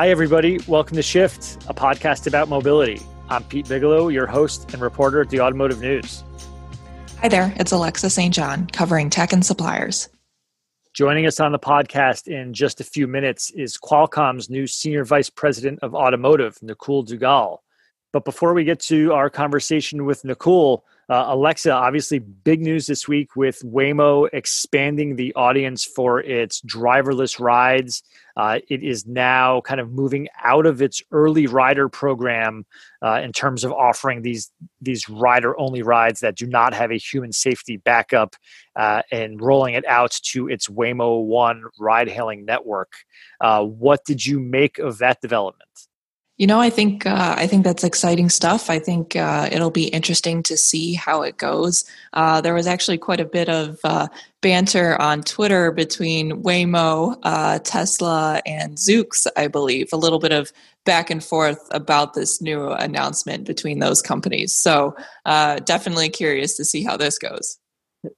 Hi, everybody. Welcome to Shift, a podcast about mobility. I'm Pete Bigelow, your host and reporter at the Automotive News. Hi there, it's Alexa St. John covering tech and suppliers. Joining us on the podcast in just a few minutes is Qualcomm's new Senior Vice President of Automotive, Nakul Duggal. But before we get to our conversation with Nakul, uh, Alexa, obviously, big news this week with Waymo expanding the audience for its driverless rides. Uh, it is now kind of moving out of its early rider program uh, in terms of offering these these rider only rides that do not have a human safety backup, uh, and rolling it out to its Waymo One ride hailing network. Uh, what did you make of that development? You know, I think uh, I think that's exciting stuff. I think uh, it'll be interesting to see how it goes. Uh, there was actually quite a bit of uh, banter on Twitter between Waymo, uh, Tesla, and Zoox, I believe. A little bit of back and forth about this new announcement between those companies. So, uh, definitely curious to see how this goes.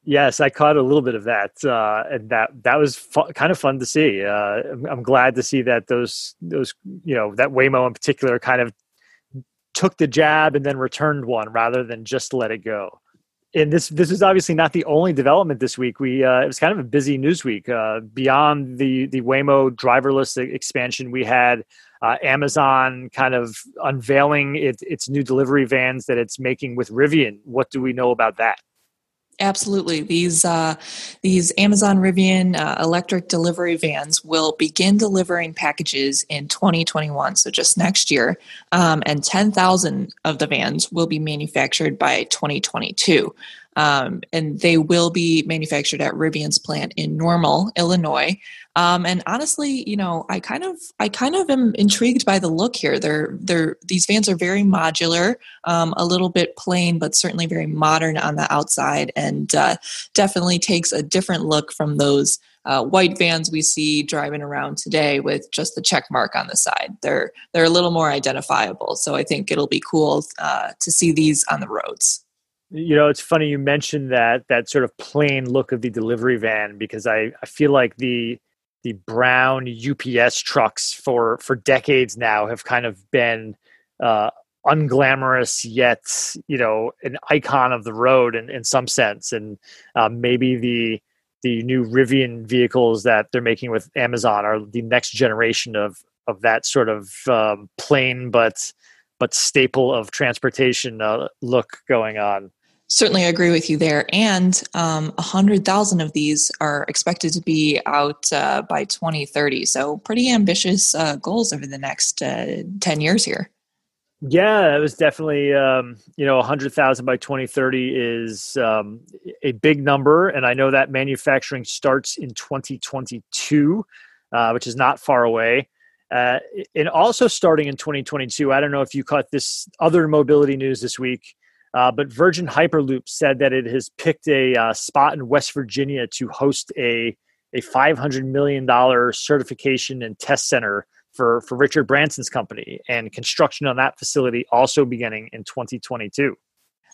Yes, I caught a little bit of that, uh, and that that was fu- kind of fun to see. Uh, I'm, I'm, glad to see that those those you know that Waymo in particular kind of took the jab and then returned one rather than just let it go. And this this is obviously not the only development this week. We uh, it was kind of a busy news week. Uh, beyond the the Waymo driverless expansion, we had uh, Amazon kind of unveiling it, its new delivery vans that it's making with Rivian. What do we know about that? Absolutely. These uh, these Amazon Rivian uh, electric delivery vans will begin delivering packages in 2021, so just next year, um, and 10,000 of the vans will be manufactured by 2022. Um, and they will be manufactured at Rivian's plant in Normal, Illinois. Um, and honestly, you know, I kind of, I kind of am intrigued by the look here. They're, they're, these vans are very modular, um, a little bit plain, but certainly very modern on the outside, and uh, definitely takes a different look from those uh, white vans we see driving around today with just the check mark on the side. They're, they're a little more identifiable. So I think it'll be cool uh, to see these on the roads. You know, it's funny you mentioned that that sort of plain look of the delivery van because I, I feel like the the brown UPS trucks for for decades now have kind of been uh, unglamorous yet you know an icon of the road in, in some sense. And uh, maybe the the new Rivian vehicles that they're making with Amazon are the next generation of of that sort of um, plain but but staple of transportation uh, look going on certainly I agree with you there. And um, 100,000 of these are expected to be out uh, by 2030. So, pretty ambitious uh, goals over the next uh, 10 years here. Yeah, it was definitely, um, you know, 100,000 by 2030 is um, a big number. And I know that manufacturing starts in 2022, uh, which is not far away. Uh, and also starting in 2022, I don't know if you caught this other mobility news this week. Uh, but Virgin Hyperloop said that it has picked a uh, spot in West Virginia to host a a five hundred million dollar certification and test center for for Richard Branson's company, and construction on that facility also beginning in 2022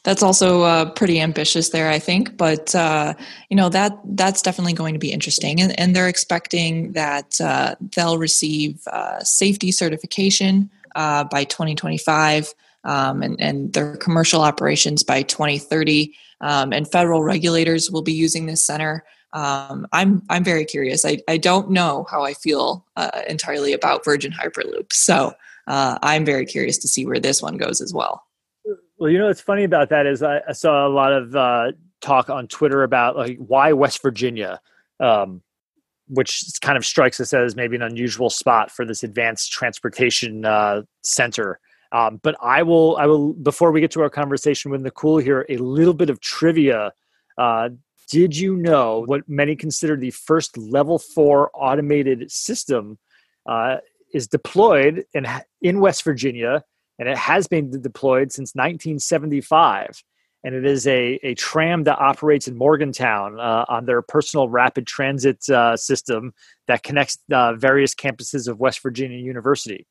that's also uh, pretty ambitious there i think. But uh, you know that that's definitely going to be interesting. And, and they're expecting that uh, they'll receive uh, safety certification uh, by 2025 um, and, and their commercial operations by 2030. Um, and federal regulators will be using this center. Um, I'm I'm very curious. I, I don't know how I feel uh, entirely about Virgin Hyperloop, so uh, I'm very curious to see where this one goes as well. Well, you know what's funny about that is I, I saw a lot of uh, talk on Twitter about like why West Virginia, um, which kind of strikes us as maybe an unusual spot for this advanced transportation uh, center. Um, but I will, I will, before we get to our conversation with Nakul here, a little bit of trivia. Uh, did you know what many consider the first level four automated system uh, is deployed in, in West Virginia, and it has been deployed since 1975. And it is a, a tram that operates in Morgantown uh, on their personal rapid transit uh, system that connects uh, various campuses of West Virginia University.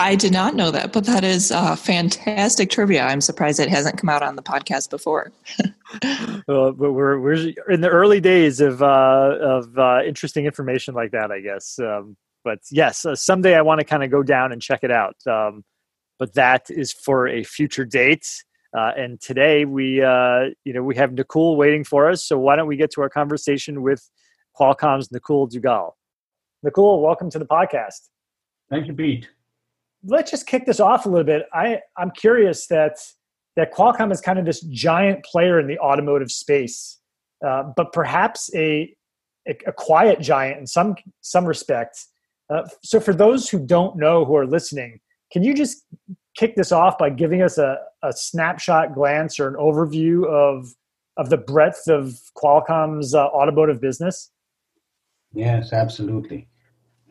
I did not know that, but that is uh, fantastic trivia. I'm surprised it hasn't come out on the podcast before. well, but we're we're in the early days of uh, of uh, interesting information like that, I guess. Um, but yes, uh, someday I want to kind of go down and check it out. Um, but that is for a future date. Uh, and today we, uh, you know, we have Nakul waiting for us. So why don't we get to our conversation with Qualcomm's Nakul Duggal? Nakul, welcome to the podcast. Thank you, Pete. Let's just kick this off a little bit. I, I'm curious that that Qualcomm is kind of this giant player in the automotive space, uh, but perhaps a, a, a quiet giant in some some respects. Uh, so, for those who don't know who are listening, can you just kick this off by giving us a, a snapshot glance or an overview of of the breadth of Qualcomm's uh, automotive business? Yes, absolutely.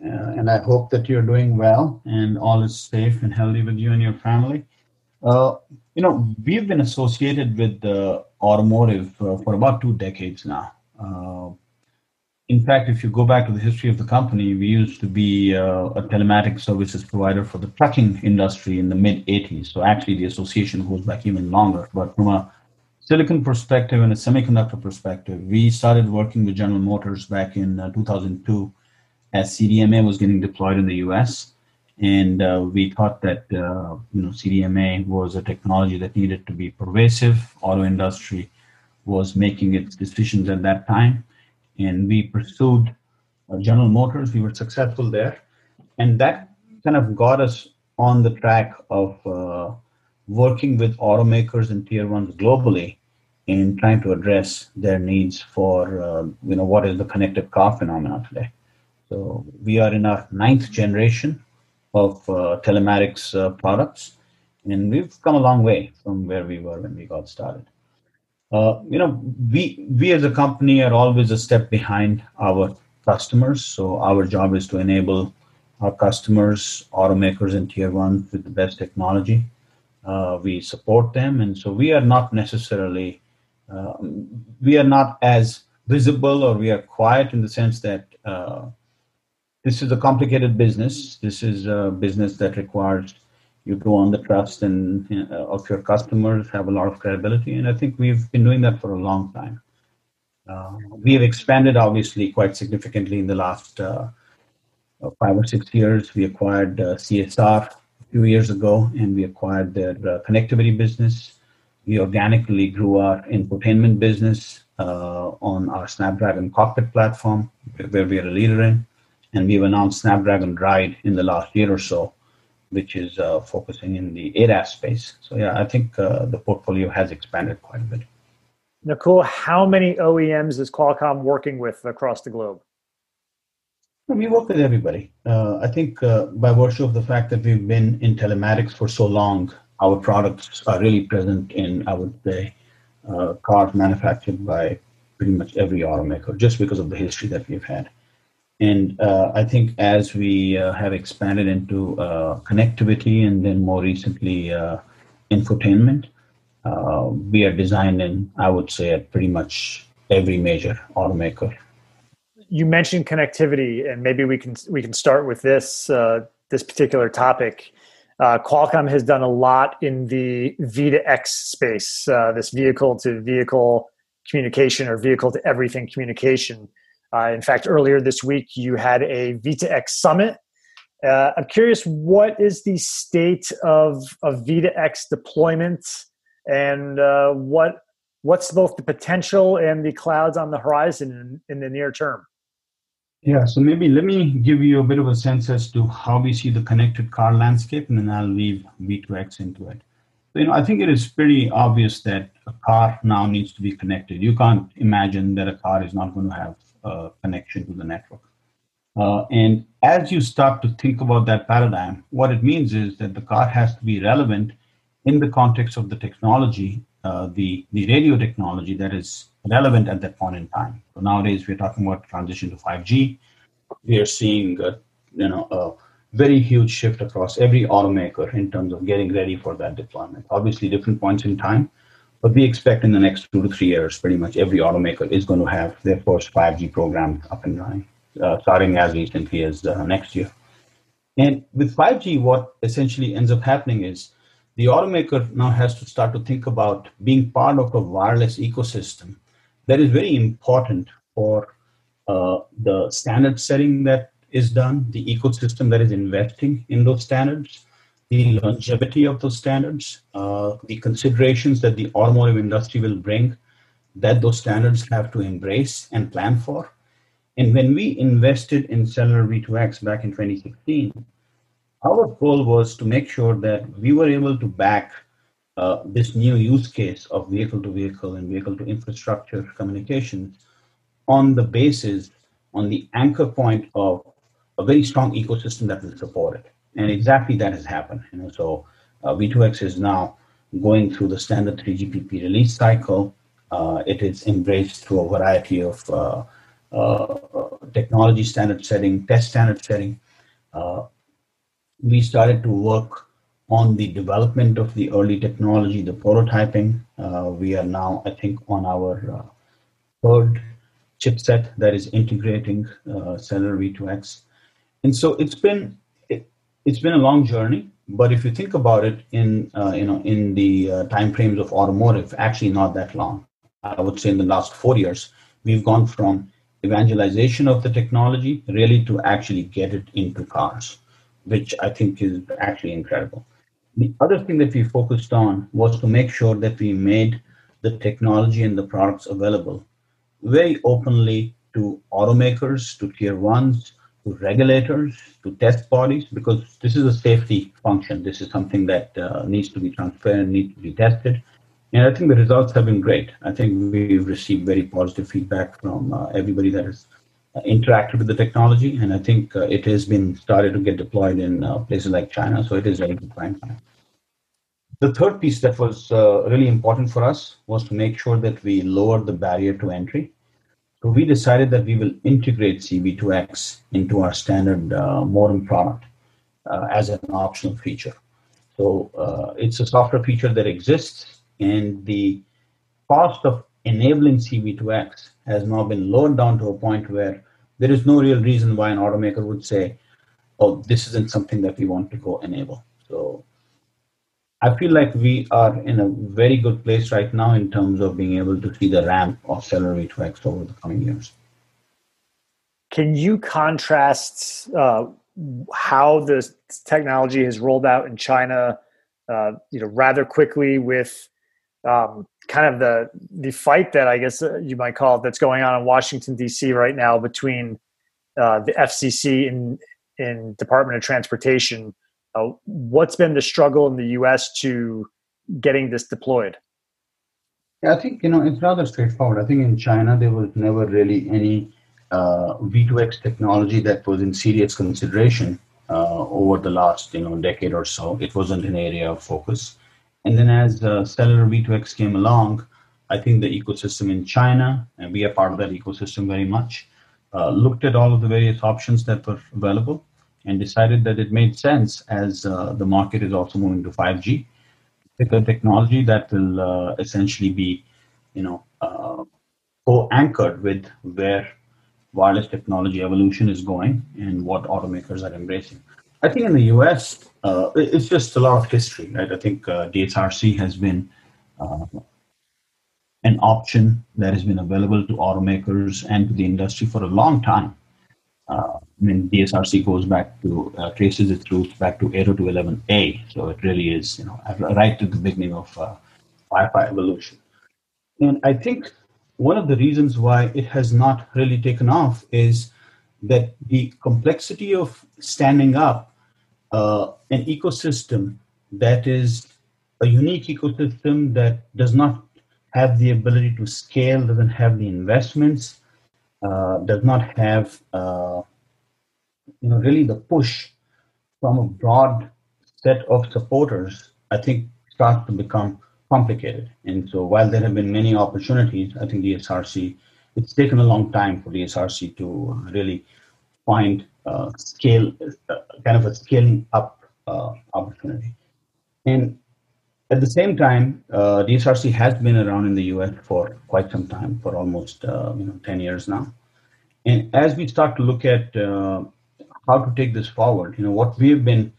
Uh, and I hope that you're doing well and all is safe and healthy with you and your family. Uh, you know, we've been associated with the automotive uh, for about two decades now. Uh, in fact, if you go back to the history of the company, we used to be a telematic services provider for the trucking industry in the mid 80s. So actually, the association goes back even longer. But from a silicon perspective and a semiconductor perspective, we started working with General Motors back in uh, 2002 as CDMA was getting deployed in the US. And uh, we thought that uh, you know CDMA was a technology that needed to be pervasive. Auto industry was making its decisions at that time and we pursued uh, General Motors. We were successful there, and that kind of got us on the track of uh, working with automakers and tier ones globally in trying to address their needs for uh, you know what is the connected car phenomenon today. So we are in our ninth generation of uh, telematics uh, products, and we've come a long way from where we were when we got started. Uh, you know, we we as a company are always a step behind our customers. So our job is to enable our customers, automakers, and tier ones with the best technology. Uh, we support them, and so we are not necessarily uh, we are not as visible or we are quiet in the sense that uh, this is a complicated business. This is a business that requires you go on the trust and uh, of your customers, have a lot of credibility, and I think we've been doing that for a long time. Uh, we have expanded obviously quite significantly in the last uh, uh five or six years. We acquired uh, CSR a few years ago, and we acquired their uh, connectivity business. We organically grew our infotainment business on our Snapdragon cockpit platform, where we are a leader in, and we've announced Snapdragon Ride in the last year or so which is uh, focusing in the ADAS space. So yeah, I think uh, the portfolio has expanded quite a bit. Nakul, how many OEMs is Qualcomm working with across the globe? We work with everybody. Uh, I think uh, by virtue of the fact that we've been in telematics for so long, our products are really present in, I would say, uh, cars manufactured by pretty much every automaker, just because of the history that we've had. And uh, I think as we uh, have expanded into uh, connectivity and then more recently uh, infotainment, uh, we are designing, I would say, at pretty much every major automaker. You mentioned connectivity, and maybe we can we can start with this uh, this particular topic. Qualcomm has done a lot in the V2X space, this vehicle to vehicle communication or vehicle to everything communication. Uh, in fact, earlier this week, you had a V2X summit. Uh, I'm curious, what is the state of, of V2X deployment and uh, what, what's both the potential and the clouds on the horizon in, in the near term? Yeah, so maybe let me give you a bit of a sense as to how we see the connected car landscape, and then I'll weave V2X into it. So, you know, I think it is pretty obvious that a car now needs to be connected. You can't imagine that a car is not going to have uh, connection to the network. Uh, and as you start to think about that paradigm, what it means is that the car has to be relevant in the context of the technology, uh, the, the radio technology that is relevant at that point in time. So nowadays we're talking about transition to 5G. We are seeing a, you know, a very huge shift across every automaker in terms of getting ready for that deployment. Obviously, different points in time, but we expect in the next two to three years, pretty much every automaker is going to have their first 5G program up and running, uh, starting as recently as uh, next year. And with 5G, what essentially ends up happening is the automaker now has to start to think about being part of a wireless ecosystem that is very important for uh, the standard setting that is done, the ecosystem that is investing in those standards, the longevity of those standards, uh, the considerations that the automotive industry will bring that those standards have to embrace and plan for. And when we invested in Cellular V2X back in 2016, our goal was to make sure that we were able to back uh, this new use case of vehicle to vehicle and vehicle to infrastructure communications on the basis, on the anchor point of a very strong ecosystem that will support it. And exactly that has happened. So uh, V2X is now going through the standard 3GPP release cycle. Uh, it is embraced through a variety of uh, uh technology standard setting, test standard setting. Uh, we started to work on the development of the early technology, the prototyping. Uh, we are now, I think, on our third chipset that is integrating cellular V2X. And so it's been it's been a long journey, but if you think about it in uh, you know in the uh, time frames of automotive, actually not that long. I would say in the last four years, we've gone from evangelization of the technology really to actually get it into cars, which I think is actually incredible. The other thing that we focused on was to make sure that we made the technology and the products available very openly to automakers, to tier ones, to regulators, to test bodies, because this is a safety function. This is something that uh, needs to be transparent, needs to be tested. And I think the results have been great. I think we've received very positive feedback from uh, everybody that has uh, interacted with the technology. And I think uh, it has been started to get deployed in uh, places like China. So it is ready good prime time. The third piece that was uh, really important for us was to make sure that we lower the barrier to entry. So we decided that we will integrate CV2X into our standard uh, modem product uh, as an optional feature. So uh, it's a software feature that exists, and the cost of enabling CV2X has now been lowered down to a point where there is no real reason why an automaker would say, "Oh, this isn't something that we want to go enable." So I feel like we are in a very good place right now in terms of being able to see the ramp of Cellular V2X over the coming years. Can you contrast uh, how this technology has rolled out in China, uh, you know, rather quickly with um, kind of the the fight that I guess uh, you might call it that's going on in Washington D.C. right now between uh, the FCC and in Department of Transportation uh, what's been the struggle in the U.S. to getting this deployed? I think you know it's rather straightforward. I think in China there was never really any uh, V2X technology that was in serious consideration uh, over the last you know decade or so. It wasn't an area of focus. And then as uh, cellular V2X came along, I think the ecosystem in China, and we are part of that ecosystem very much, uh, looked at all of the various options that were available and decided that it made sense as uh, the market is also moving to 5G. Pick a technology that will uh, essentially be, you know, uh, co-anchored with where wireless technology evolution is going and what automakers are embracing. I think in the US, uh, it's just a lot of history, right? I think uh, DSRC has been uh, an option that has been available to automakers and to the industry for a long time. Uh, I mean, DSRC goes back to uh, traces its roots back to 802.11a, so it really is, you know, right to the beginning of uh, Wi-Fi evolution. And I think one of the reasons why it has not really taken off is that the complexity of standing up uh, an ecosystem that is a unique ecosystem that does not have the ability to scale, doesn't have the investments, does not have uh, you know really the push from a broad set of supporters, I think starts to become complicated. And so while there have been many opportunities, I think DSRC, it's taken a long time for DSRC to really find uh, scale, uh, kind of a scaling up uh, opportunity. And at the same time, uh, DSRC has been around in the US for quite some time, for almost uh, you know 10 years now. And as we start to look at uh, how to take this forward, you know, what we've been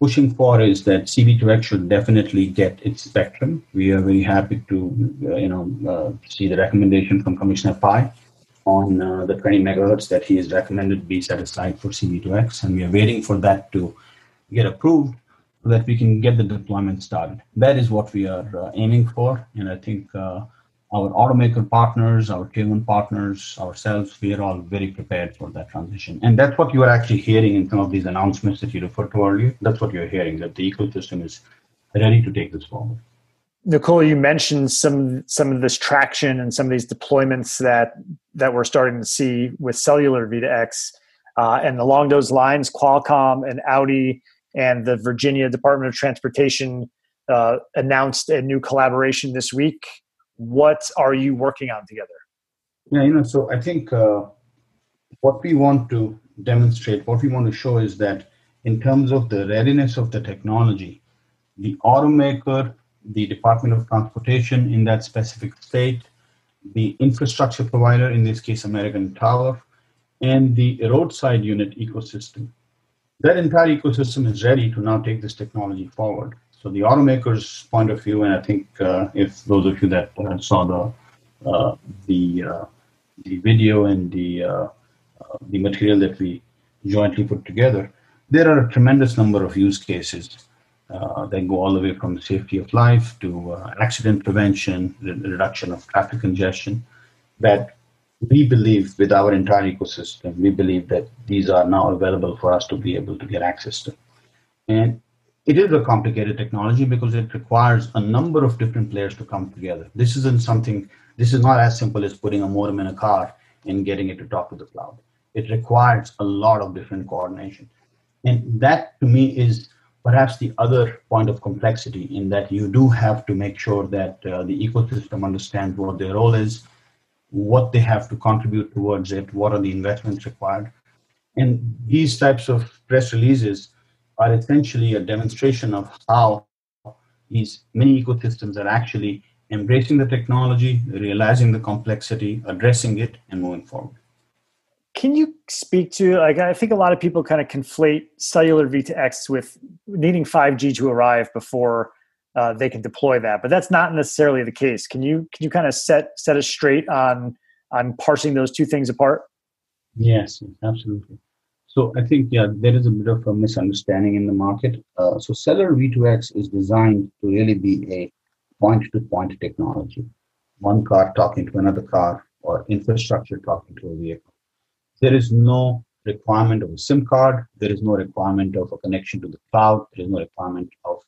pushing for is that CV2X should definitely get its spectrum. We are very happy to, uh, you know, uh, see the recommendation from Commissioner Pai on uh, the 20 megahertz that he has recommended be set aside for CV2X, and we are waiting for that to get approved that we can get the deployment started. That is what we are uh, aiming for, and I think uh, our automaker partners, our tier one partners, ourselves, we are all very prepared for that transition. And that's what you are actually hearing in some of these announcements that you referred to earlier. That's what you're hearing, that the ecosystem is ready to take this forward. Nakul, you mentioned some some of this traction and some of these deployments that that we're starting to see with cellular V2X, uh, and along those lines, Qualcomm and Audi and the Virginia Department of Transportation uh, announced a new collaboration this week. What are you working on together? Yeah, you know, so I think uh, what we want to demonstrate, what we want to show is that in terms of the readiness of the technology, the automaker the Department of Transportation in that specific state, the infrastructure provider, in this case American Tower, and the roadside unit ecosystem. That entire ecosystem is ready to now take this technology forward. So the automaker's point of view, and I think uh, if those of you that uh, saw the uh, the uh, the video and the uh, uh, the material that we jointly put together, there are a tremendous number of use cases they go all the way from safety of life to accident prevention, re- reduction of traffic congestion. That we believe with our entire ecosystem, we believe that these are now available for us to be able to get access to. And it is a complicated technology because it requires a number of different players to come together. This isn't something, this is not as simple as putting a modem in a car and getting it to talk to the cloud. It requires a lot of different coordination. And that to me is perhaps the other point of complexity in that you do have to make sure that uh, the ecosystem understands what their role is, what they have to contribute towards it, what are the investments required. And these types of press releases are essentially a demonstration of how these many ecosystems are actually embracing the technology, realizing the complexity, addressing it, and moving forward. Can you speak to like I think a lot of people kind of conflate cellular V2X with needing 5G to arrive before uh, they can deploy that, but that's not necessarily the case. Can you can you kind of set set us straight on on parsing those two things apart? Yes, absolutely. So I think yeah, there is a bit of a misunderstanding in the market. Uh, so Cellular V2X is designed to really be a point-to-point technology, one car talking to another car, or infrastructure talking to a vehicle. There is no requirement of a SIM card. There is no requirement of a connection to the cloud. There is no requirement of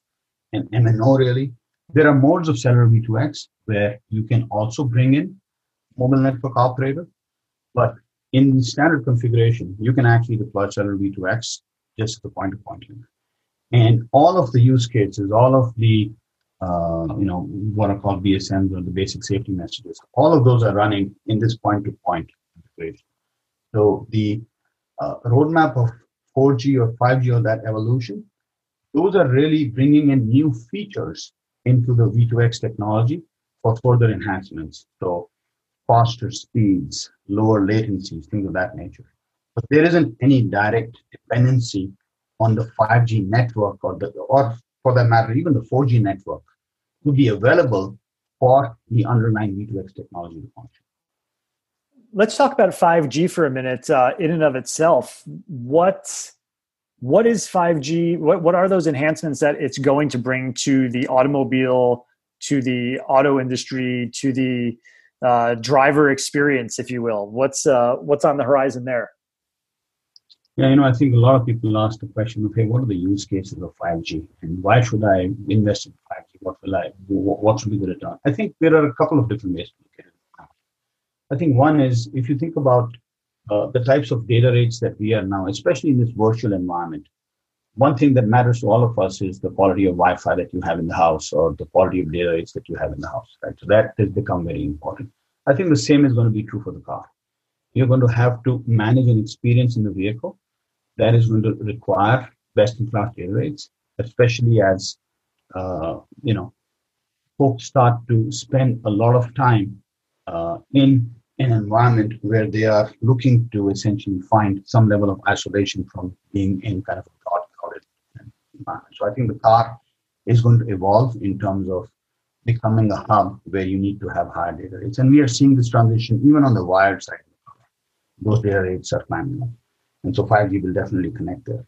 an MNO really. There are modes of cellular V2X where you can also bring in mobile network operator, but in standard configuration, you can actually deploy cellular V2X just the point-to-point link. And all of the use cases, all of the uh, you know what are called BSMs or the basic safety messages, all of those are running in this point-to-point configuration. So the uh, roadmap of 4G or 5G or that evolution, those are really bringing in new features into the V2X technology for further enhancements. So faster speeds, lower latencies, things of that nature. But there isn't any direct dependency on the 5G network or the or for that matter, even the 4G network to be available for the underlying V2X technology to function let's talk about 5G for a minute. Uh, in and of itself, what what is 5G? What what are those enhancements that it's going to bring to the automobile, to the auto industry, to the uh, driver experience, if you will? What's uh, what's on the horizon there? Yeah, you know, I think a lot of people ask the question, okay, what are the use cases of 5G, and why should I invest in 5G? What will I? What should be the return? I think there are a couple of different ways to look at it. I think one is if you think about uh, the types of data rates that we are now, especially in this virtual environment, one thing that matters to all of us is the quality of Wi-Fi that you have in the house or the quality of data rates that you have in the house, right? So that has become very important. I think the same is going to be true for the car. You're going to have to manage an experience in the vehicle that is going to require best-in-class data rates, especially as uh, you know folks start to spend a lot of time uh, in an environment where they are looking to essentially find some level of isolation from being in kind of a crowded environment. So I think the car is going to evolve in terms of becoming a hub where you need to have higher data rates. And we are seeing this transition even on the wired side. those data rates are climbing up. And so 5G will definitely connect there.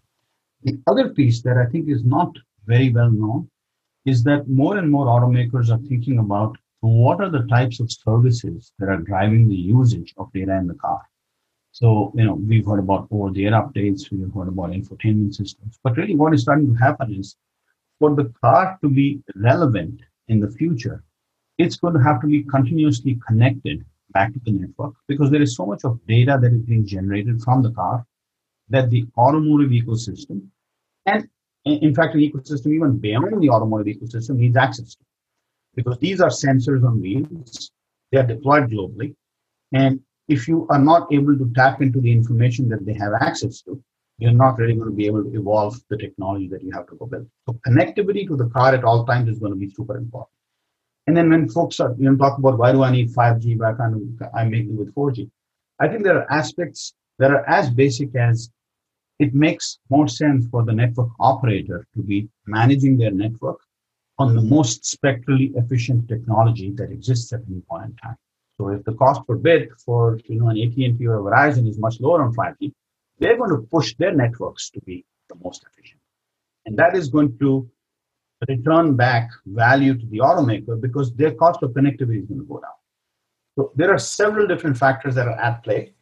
The other piece that I think is not very well known is that more and more automakers are thinking about what are the types of services that are driving the usage of data in the car. So, you know, we've heard about over the air updates, we've heard about infotainment systems, but really what is starting to happen is for the car to be relevant in the future, it's going to have to be continuously connected back to the network because there is so much of data that is being generated from the car that the automotive ecosystem and in fact an ecosystem even beyond the automotive ecosystem needs access to because these are sensors on wheels. They are deployed globally. And if you are not able to tap into the information that they have access to you're not really going to be able to evolve the technology that you have to go build. So connectivity to the car at all times is going to be super important. And then when folks are, you know, talk about why do I need 5G, why can't I make it with 4G? I think there are aspects that are as basic as it makes more sense for the network operator to be managing their network on the most spectrally efficient technology that exists at any point in time. So if the cost per bit for you know an AT&T or a Verizon is much lower on 5G, they're going to push their networks to be the most efficient. And that is going to return back value to the automaker because their cost of connectivity is going to go down. So there are several different factors that are at play.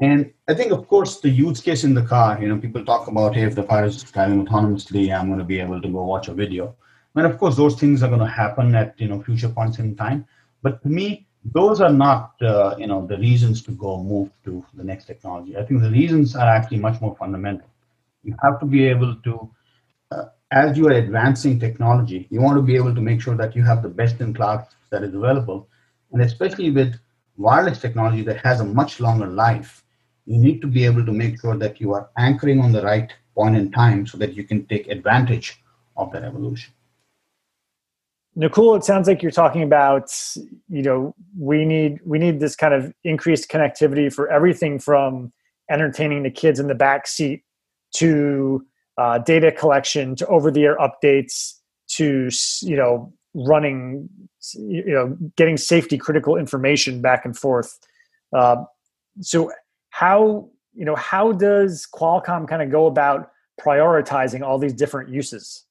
And I think, of course, the use case in the car, you know, people talk about, hey, if the car is driving autonomously, I'm going to be able to go watch a video. And of course, those things are going to happen at, you know, future points in time. But to me, those are not, uh, you know, the reasons to go move to the next technology. I think the reasons are actually much more fundamental. You have to be able to as you are advancing technology, you want to be able to make sure that you have the best in class that is available. And especially with wireless technology that has a much longer life, you need to be able to make sure that you are anchoring on the right point in time so that you can take advantage of that evolution. Nakul, it sounds like you're talking about, you know, we need we need this kind of increased connectivity for everything from entertaining the kids in the back seat to uh, data collection to over-the-air updates to you know running you know getting safety critical information back and forth. Uh, so how you know how does qualcomm kind of go about prioritizing all these different uses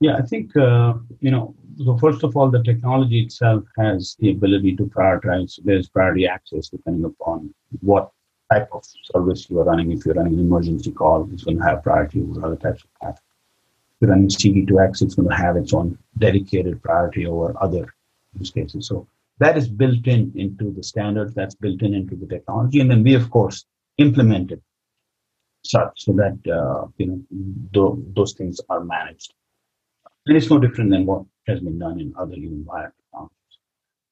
yeah i think uh, you know so first of all the technology itself has the ability to prioritize there's priority access depending upon what type of service you are running. If you're running an emergency call, it's going to have priority over other types of traffic. If you're running C-V2X, it's going to have its own dedicated priority over other use cases. So that is built in into the standards, that's built in into the technology. And then we, of course, implement it such so that, uh, you know, th- those things are managed. And it's no different than what has been done in other even wired technologies.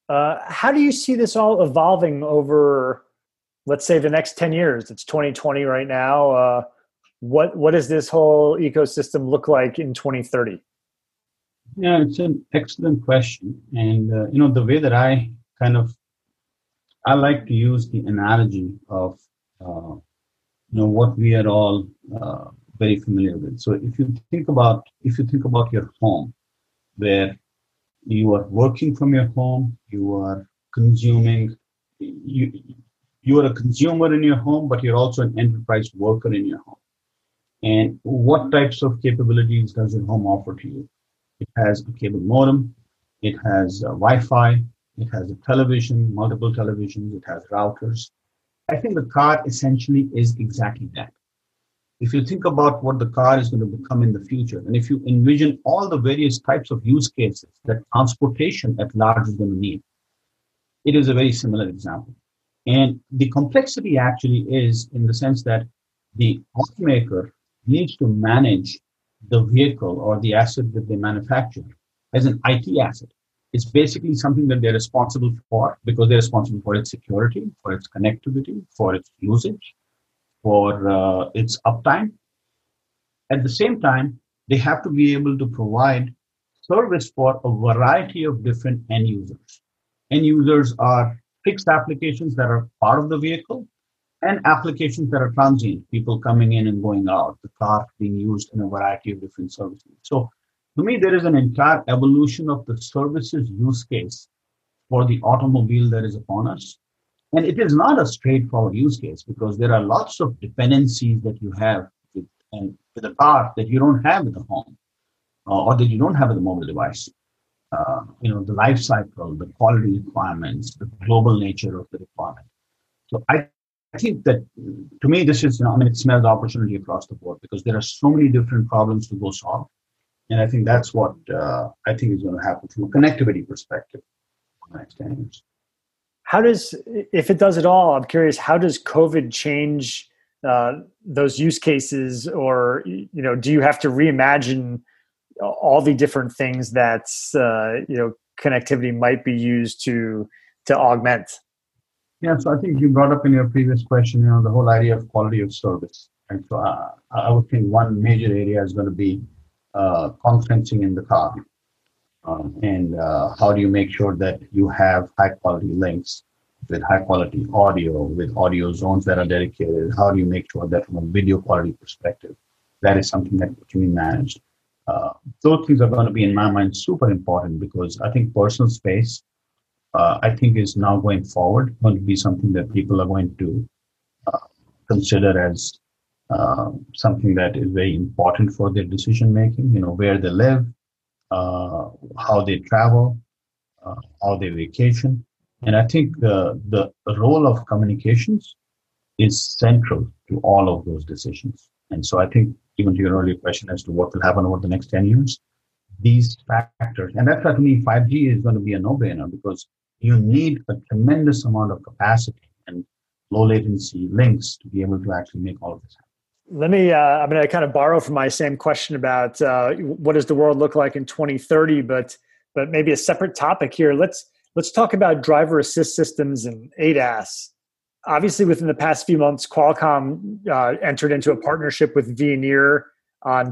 Uh, how do you see this all evolving over let's say the next 10 years? It's 2020 right now. Uh, what what does this whole ecosystem look like in 2030 yeah it's an excellent question. And uh, you know the way that i kind of i like to use the analogy of uh, you know what we are all uh, very familiar with so if you think about if you think about your home where you are working from your home you are consuming you you are a consumer in your home, but you're also an enterprise worker in your home. And what types of capabilities does your home offer to you? It has a cable modem, it has Wi-Fi, it has a television, multiple televisions, it has routers. I think the car essentially is exactly that. If you think about what the car is going to become in the future, and if you envision all the various types of use cases that transportation at large is going to need, it is a very similar example. And the complexity actually is in the sense that the automaker needs to manage the vehicle or the asset that they manufacture as an IT asset. It's basically something that they're responsible for because they're responsible for its security, for its connectivity, for its usage, for uh, its uptime. At the same time, they have to be able to provide service for a variety of different end users. End users are fixed applications that are part of the vehicle and applications that are transient, people coming in and going out, the car being used in a variety of different services. So to me, there is an entire evolution of the services use case for the automobile that is upon us. And it is not a straightforward use case because there are lots of dependencies that you have with, and with a car that you don't have with the home uh, or that you don't have with a mobile device. Uh, you know, the life cycle, the quality requirements, the global nature of the requirement. So I, I think that to me, this is, you know, I mean, it smells opportunity across the board because there are so many different problems to go solve. And I think that's what uh, I think is going to happen from a connectivity perspective in the next 10 years. How does, if it does at all, I'm curious, how does COVID change uh, those use cases or, you know, do you have to reimagine all the different things that, uh, you know, connectivity might be used to, to augment? Yeah, so I think you brought up in your previous question, you know, the whole idea of quality of service. And so uh, I would think one major area is going to be uh, conferencing in the car. Um, and uh, how do you make sure that you have high quality links with high quality audio, with audio zones that are dedicated? How do you make sure that from a video quality perspective, that is something that can be managed? Uh, those things are going to be, in my mind, super important because I think personal space, uh, I think, is now going forward going to be something that people are going to uh, consider as uh, something that is very important for their decision making. You know, where they live, how they travel, uh, how they vacation, and I think the role of communications is central to all of those decisions. And so I think even to your earlier question as to what will happen over the next 10 years, these factors, and that's why to me 5G is going to be a no-brainer because you need a tremendous amount of capacity and low latency links to be able to actually make all of this happen. Let me, uh, I'm going to kind of borrow from my same question about uh, what does the world look like in 2030, but, but maybe a separate topic here. Let's, let's talk about driver assist systems and ADAS. Obviously, within the past few months, Qualcomm uh, entered into a partnership with Veoneer on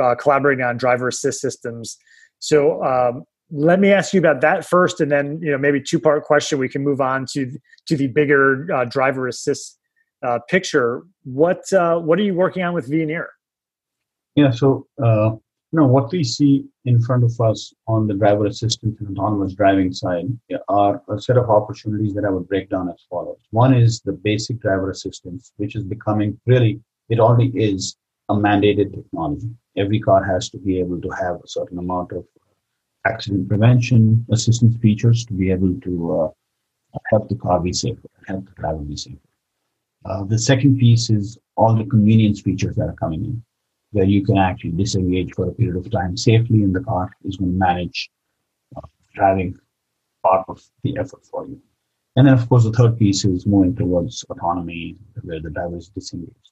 uh, collaborating on driver assist systems. So, um, let me ask you about that first, and then you know maybe two part question. We can move on to to the bigger uh, driver assist uh, picture, what uh, what are you working on with Veoneer? Yeah, so uh, you know what we see in front of us on the driver assistance and autonomous driving side are a set of opportunities that I would break down as follows. One is the basic driver assistance, which is becoming really it already is a mandated technology. Every car has to be able to have a certain amount of accident prevention assistance features to be able to uh, help the car be safer, and help the driver be safer. Uh, the second piece is all the convenience features that are coming in, where you can actually disengage for a period of time safely in the car is going to manage uh, driving part of the effort for you. And then, of course, the third piece is moving towards autonomy, where the driver is disengaged.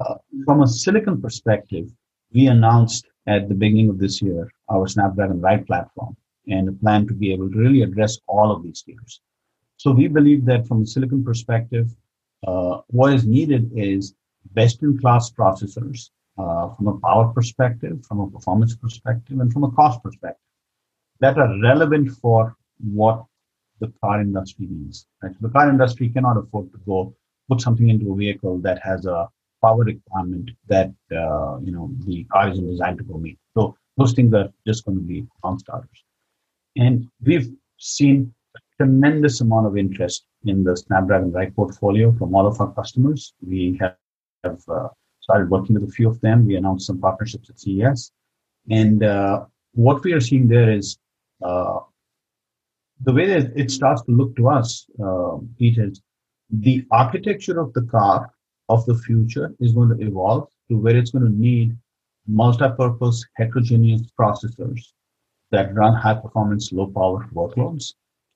Uh, from a silicon perspective, we announced at the beginning of this year our Snapdragon Ride platform and a plan to be able to really address all of these tiers. So we believe that from a silicon perspective, what is needed is best in class processors uh, from a power perspective, from a performance perspective, and from a cost perspective that are relevant for what the car industry needs. Right? So the car industry cannot afford to go put something into a vehicle that has a power requirement that uh, you know the car isn't designed to go meet. So those things are just going to be non-starters. And we've seen a tremendous amount of interest in the Snapdragon Ride portfolio from all of our customers. We have, have uh, started working with a few of them. We announced some partnerships at CES. And uh, what we are seeing there is uh, the way that it starts to look to us, uh, Pete, is the architecture of the car of the future is going to evolve to where it's going to need multi-purpose heterogeneous processors that run high performance, low power workloads.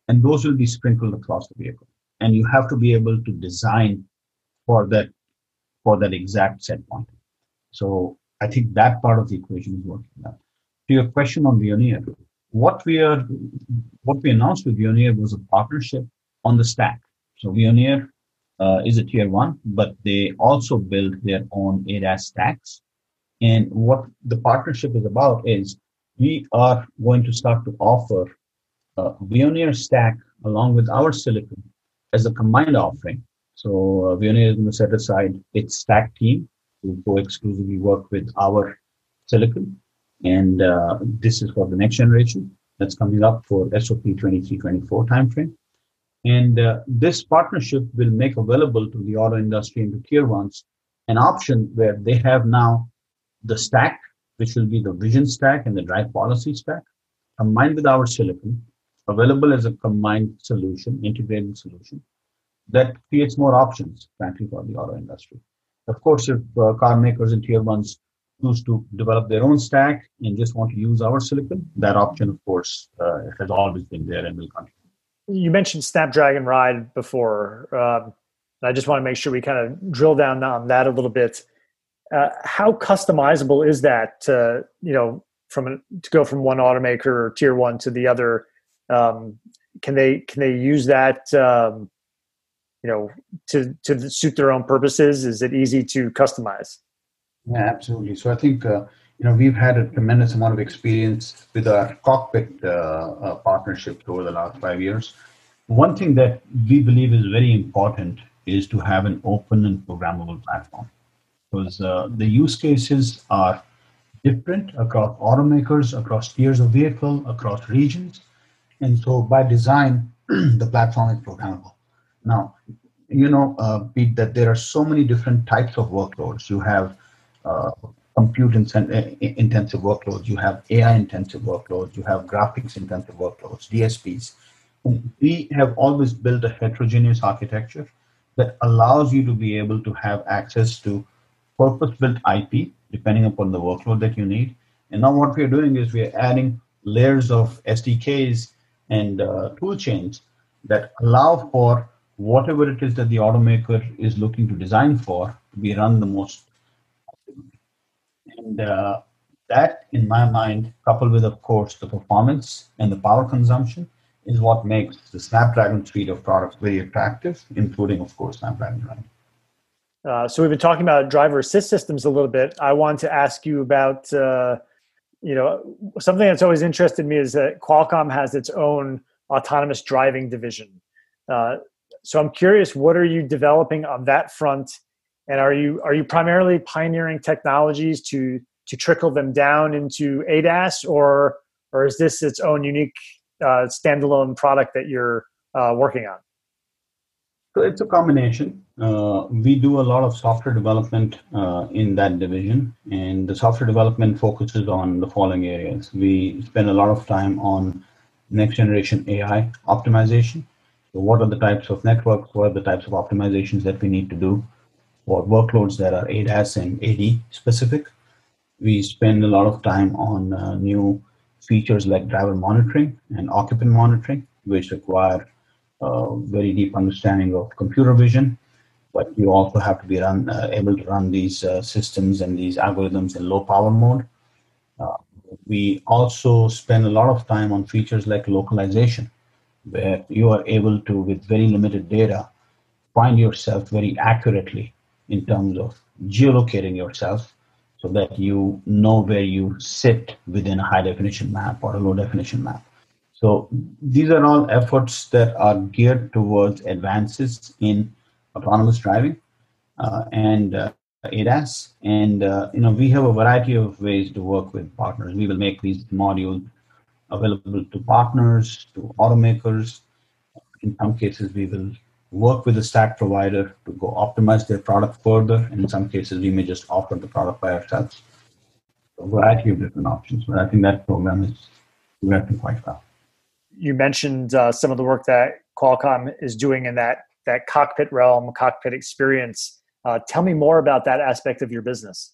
And those will be sprinkled across the vehicle and you have to be able to design for that for that exact set point. So I think that part of the equation is working out. To your question on Veoneer, what we are what we announced with Veoneer was a partnership on the stack. So Veoneer uh, is a tier one, but they also build their own ADAS stacks. And what the partnership is about is we are going to start to offer a Veoneer stack along with our silicon as a combined offering. So uh, Veoneer is going to set aside its stack team to go exclusively work with our silicon. And uh, this is for the next generation that's coming up for SOP 2324 timeframe. And uh, this partnership will make available to the auto industry and to tier ones an option where they have now the stack, which will be the vision stack and the drive policy stack, combined with our silicon, available as a combined solution, integrated solution that creates more options, frankly, for the auto industry. Of course, if uh, car makers and tier ones choose to develop their own stack and just want to use our silicon, that option, of course, uh, has always been there and will continue. You mentioned Snapdragon Ride before. Um, I just want to make sure we kind of drill down on that a little bit. Uh, how customizable is that? To, you know, from to go from one automaker or tier one to the other. Um, can they can they use that? Um, you know, to to suit their own purposes? Is it easy to customize? Yeah, absolutely. So I think uh, you know we've had a tremendous amount of experience with our cockpit uh, uh, partnerships over the last five years. One thing that we believe is very important is to have an open and programmable platform because uh, the use cases are different across automakers, across tiers of vehicle, across regions, and so by design the platform is programmable. Now, you know, uh, Pete, that there are so many different types of workloads. You have uh, compute intensive workloads, you have AI intensive workloads, you have graphics intensive workloads, DSPs. We have always built a heterogeneous architecture that allows you to be able to have access to purpose built IP depending upon the workload that you need. And now what we're doing is we're adding layers of SDKs and uh, tool chains that allow for whatever it is that the automaker is looking to design for to be run the most and uh, that, in my mind, coupled with, of course, the performance and the power consumption, is what makes the Snapdragon suite of products very attractive, including, of course, Snapdragon. Uh, so we've been talking about driver assist systems a little bit. I want to ask you about, uh, you know, something that's always interested me is that Qualcomm has its own autonomous driving division. Uh, so I'm curious, what are you developing on that front? and are you are you primarily pioneering technologies to to trickle them down into ADAS, or or is this its own unique uh, standalone product that you're uh, working on? So it's a combination. Uh, we do a lot of software development uh, in that division, and the software development focuses on the following areas. We spend a lot of time on next generation AI optimization. So, what are the types of networks? What are the types of optimizations that we need to do? What workloads that are ADAS and AD specific. We spend a lot of time on uh, new features like driver monitoring and occupant monitoring, which require uh, very deep understanding of computer vision. But you also have to be run, uh, able to run these uh, systems and these algorithms in low power mode. Uh, we also spend a lot of time on features like localization, where you are able to, with very limited data, find yourself very accurately in terms of geolocating yourself so that you know where you sit within a high definition map or a low definition map. So these are all efforts that are geared towards advances in autonomous driving uh, and uh, ADAS. And uh, you know we have a variety of ways to work with partners. We will make these modules available to partners, to automakers. In some cases, we will work with the stack provider to go optimize their product further. In some cases, we may just offer the product by ourselves. A variety of different options, but I think that program is working quite well. You mentioned uh, some of the work that Qualcomm is doing in that that cockpit realm, cockpit experience. Uh, tell me more about that aspect of your business.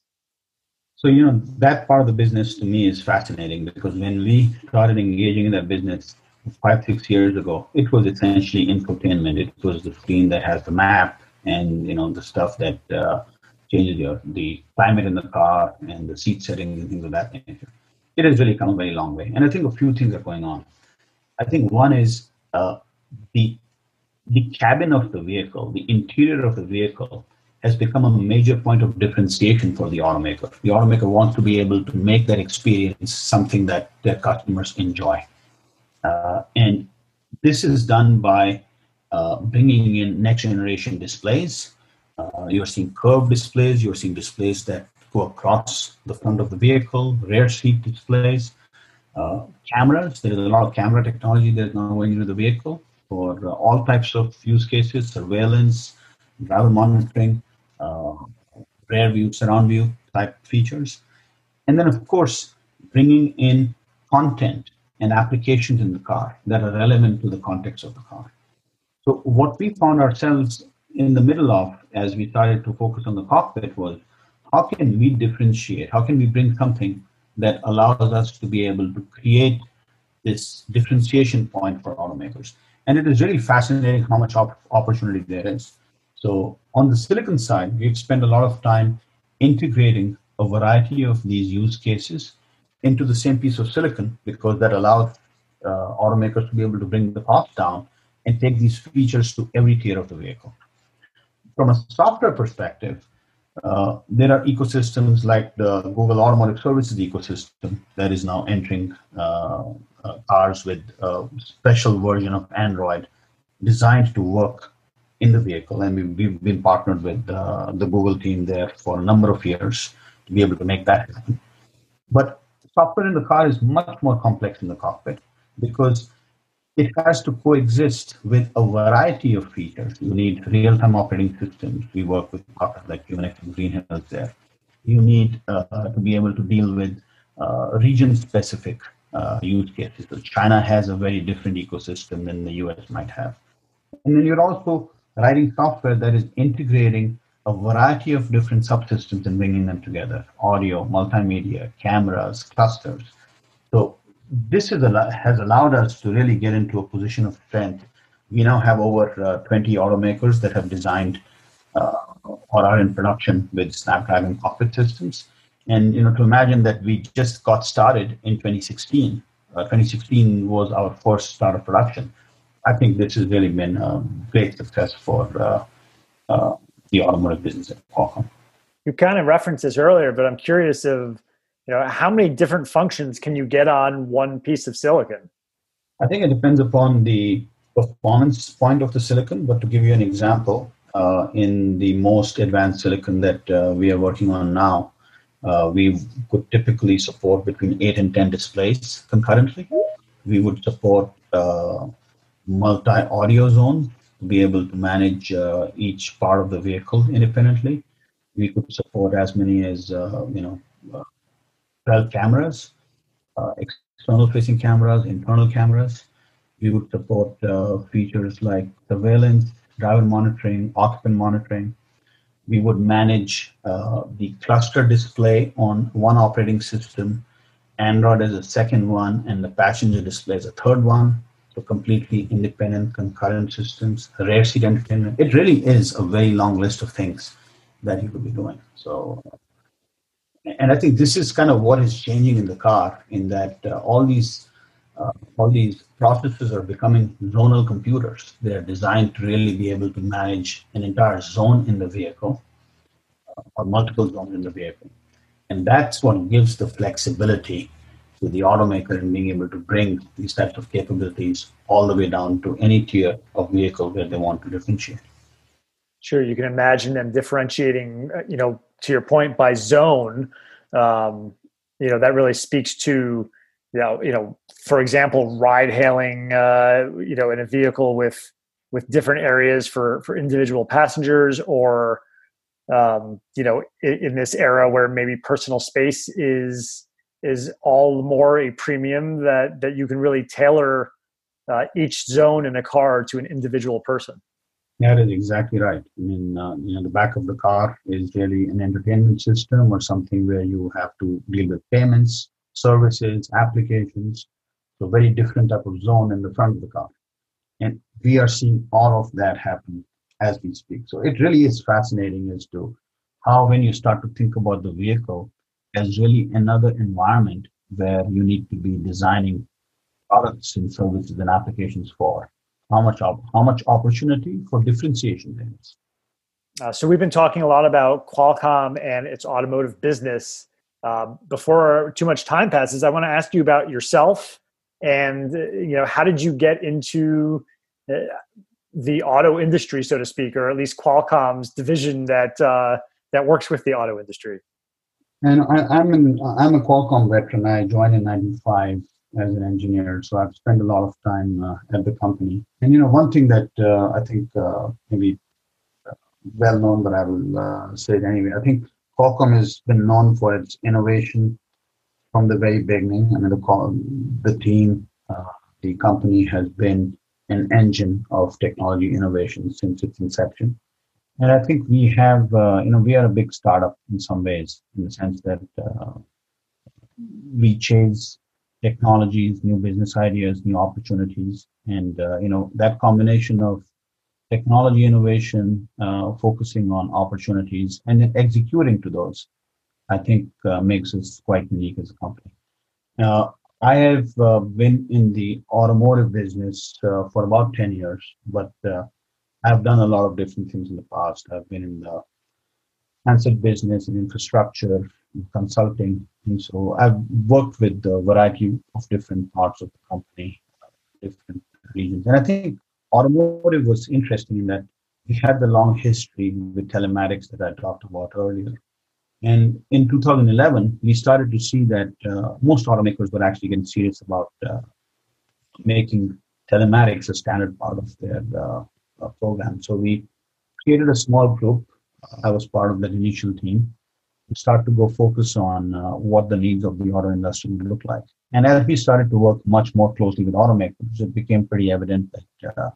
So you know that part of the business to me is fascinating because when we started engaging in that business, five, six years ago, it was essentially infotainment. It was the screen that has the map and you know the stuff that uh, changes your the climate in the car and the seat settings and things of that nature. It has really come a very long way, and I think a few things are going on. I think one is uh, the the cabin of the vehicle, the interior of the vehicle, has become a major point of differentiation for the automaker. The automaker wants to be able to make that experience something that their customers enjoy. Uh, and this is done by uh, bringing in next generation displays. Uh, you're seeing curved displays, you're seeing displays that go across the front of the vehicle, rear seat displays, uh, cameras. There is a lot of camera technology that is now going into the vehicle. for uh, all types of use cases, surveillance, driver monitoring, uh, rear view, surround view type features. And then, of course, bringing in content and applications in the car that are relevant to the context of the car. So, what we found ourselves in the middle of as we started to focus on the cockpit was how can we differentiate? How can we bring something that allows us to be able to create this differentiation point for automakers? And it is really fascinating how much op- opportunity there is. So, on the silicon side, we've spent a lot of time integrating a variety of these use cases into the same piece of silicon because that allows uh, automakers to be able to bring the cost down and take these features to every tier of the vehicle. From a software perspective, uh, there are ecosystems like the Google Automotive Services ecosystem that is now entering uh, uh, cars with a special version of Android designed to work in the vehicle. And we've, we've been partnered with uh, the Google team there for a number of years to be able to make that happen. But software in the car is much more complex in the cockpit because it has to coexist with a variety of features. You need real-time operating systems. We work with partners like QNX and Green Hills there. You need uh, to be able to deal with uh, region-specific uh, use cases. So China has a very different ecosystem than the US might have. And then you're also writing software that is integrating a variety of different subsystems and bringing them together audio, multimedia, cameras, clusters. So this is a, has allowed us to really get into a position of strength. We now have over uh, 20 automakers that have designed uh, or are in production with Snapdragon cockpit systems. And you know, to imagine that we just got started in 2016. Uh, 2016 was our first start of production. I think this has really been a great success for uh, uh, the automotive business at Qualcomm. You kind of referenced this earlier, but I'm curious of you know how many different functions can you get on one piece of silicon? I think it depends upon the performance point of the silicon. But to give you an example, uh, in the most advanced silicon that uh, we are working on now, uh, we could typically support between eight and ten displays concurrently. We would support uh, multi-audio zone to be able to manage uh, each part of the vehicle independently. We could support as many as uh, you know uh, 12 cameras, uh, external facing cameras, internal cameras. We would support uh, features like surveillance, driver monitoring, occupant monitoring. We would manage uh, the cluster display on one operating system, Android as a second one, and the passenger display as a third one so completely independent concurrent systems, rear seat entertainment. It really is a very long list of things that you could be doing. So, and I think this is kind of what is changing in the car, in that uh, all these uh, all these processes are becoming zonal computers. They are designed to really be able to manage an entire zone in the vehicle uh, or multiple zones in the vehicle, and that's what gives the flexibility to the automaker in being able to bring these types of capabilities all the way down to any tier of vehicle where they want to differentiate. Sure, you can imagine them differentiating. Uh, you know, to your point, by zone. Um, you know that really speaks to you know you know for example ride hailing uh, you know in a vehicle with with different areas for for individual passengers or um, you know in, in, this era where maybe personal space is is all more a premium that that you can really tailor uh, each zone in a car to an individual person. That is exactly right. I mean, uh, you know, the back of the car is really an entertainment system or something where you have to deal with payments, services, applications. So very different type of zone in the front of the car. And we are seeing all of that happen as we speak. So it really is fascinating as to how when you start to think about the vehicle, as really another environment where you need to be designing products and services and applications for. How much op- how much opportunity for differentiation there is. Uh, so we've been talking a lot about Qualcomm and its automotive business. Uh, before too much time passes, I want to ask you about yourself and uh, you know how did you get into uh, the auto industry, so to speak, or at least Qualcomm's division that uh, that works with the auto industry. And I, am an, I'm a Qualcomm veteran. I joined in '95 as an engineer, so I've spent a lot of time uh, at the company. And you know, one thing that uh, I think uh, maybe uh, well known, but I will uh, say it anyway. I think Qualcomm has been known for its innovation from the very beginning. I mean, the, the team, uh, the company has been an engine of technology innovation since its inception. And I think we have, you know, we are a big startup in some ways, in the sense that we chase technologies, new business ideas, new opportunities, and uh, you know that combination of technology innovation, uh, focusing on opportunities, and then executing to those, I think uh, makes us quite unique as a company. Now, I have uh, been in the automotive business for about ten years, but I've done a lot of different things in the past. I've been in the handset business and infrastructure consulting. And so I've worked with a variety of different parts of the company, different regions. And I think automotive was interesting in that we had the long history with telematics that I talked about earlier. And in 2011, we started to see that uh, most automakers were actually getting serious about uh, making telematics a standard part of their uh, uh, program. So we created a small group. I was part of that initial team. Start to go focus on uh, what the needs of the auto industry would look like. And as we started to work much more closely with automakers, it became pretty evident that uh,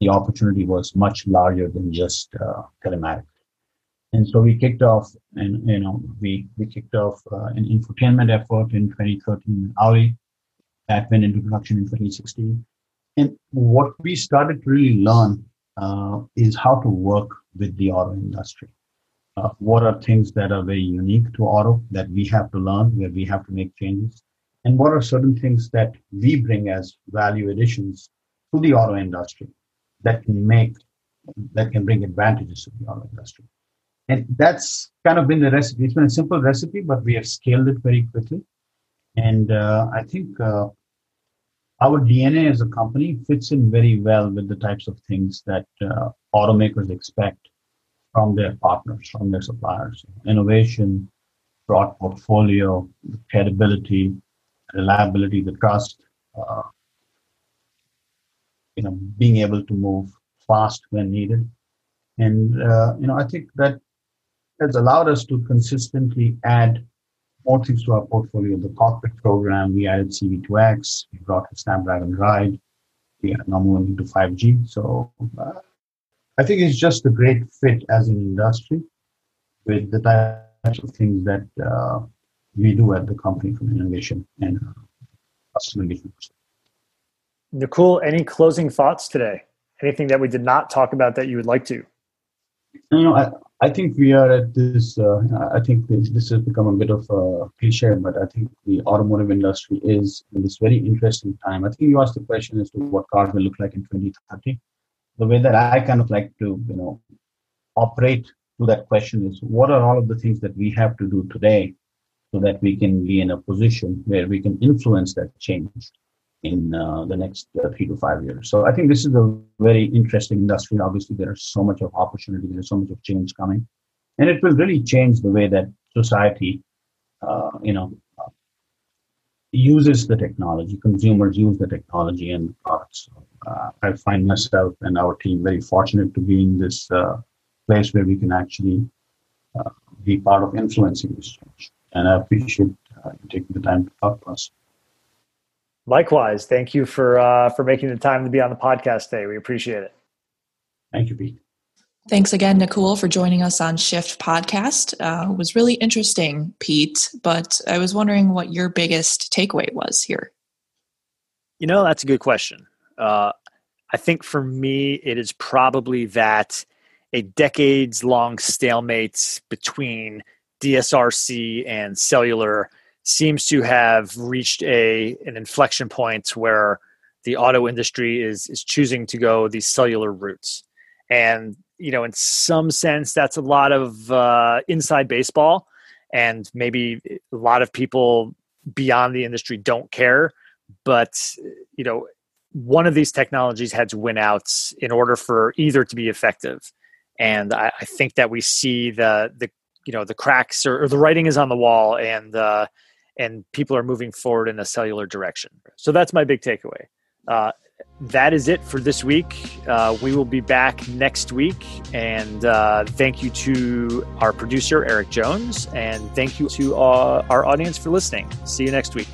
the opportunity was much larger than just uh, telematics. And so we kicked off, and you know, we we kicked off uh, an infotainment effort in 2013 Audi that went into production in 2016. And what we started to really learn uh, is how to work with the auto industry. Uh, what are things that are very unique to auto that we have to learn, where we have to make changes? And what are certain things that we bring as value additions to the auto industry that can make, that can bring advantages to the auto industry? And that's kind of been the recipe. It's been a simple recipe, but we have scaled it very quickly. And uh, I think uh, our DNA as a company fits in very well with the types of things that uh, automakers expect from their partners, from their suppliers. Innovation, broad portfolio, credibility, reliability, the trust, uh, you know, being able to move fast when needed. And, uh, you know, I think that has allowed us to consistently add more things to our portfolio. The cockpit program, we added CV2X, we brought Snapdragon Ride, we are now moving into 5G. So uh, I think it's just a great fit as an industry with the types of things that uh, we do at the company from innovation and customer engagement. Nakul, any closing thoughts today? Anything that we did not talk about that you would like to? You know, I, I think we are at this. Uh, I think this, this has become a bit of a cliche, but I think the automotive industry is in this very interesting time. I think you asked the question as to what cars will look like in 2030. The way that I kind of like to, you know, operate to that question is what are all of the things that we have to do today so that we can be in a position where we can influence that change in uh, the next uh, three to five years. So I think this is a very interesting industry. Obviously, there's so much of opportunity, there's so much of change coming, and it will really change the way that society, uh, you know, uses the technology. Consumers use the technology and products. Uh, I find myself and our team very fortunate to be in this uh, place where we can actually uh, be part of influencing this change. And I appreciate you taking the time to talk to us. Likewise, thank you for uh, for making the time to be on the podcast today. We appreciate it. Thank you, Pete. Thanks again, Nakul, for joining us on Shift Podcast. Uh, it was really interesting, Pete. But I was wondering what your biggest takeaway was here. You know, that's a good question. Uh, I think for me, it is probably that a decades long stalemate between DSRC and cellular seems to have reached a an inflection point where the auto industry is is choosing to go these cellular routes. And you know in some sense that's a lot of uh, inside baseball. And maybe a lot of people beyond the industry don't care. But you know one of these technologies had to win out in order for either to be effective and i, I think that we see the the you know the cracks or, or, the writing is on the wall and uh, and people are moving forward in a cellular direction. So that's my big takeaway. Uh, that is it for this week. Uh, we will be back next week. And uh, thank you to our producer, Eric Jones. And thank you to uh, our audience for listening. See you next week.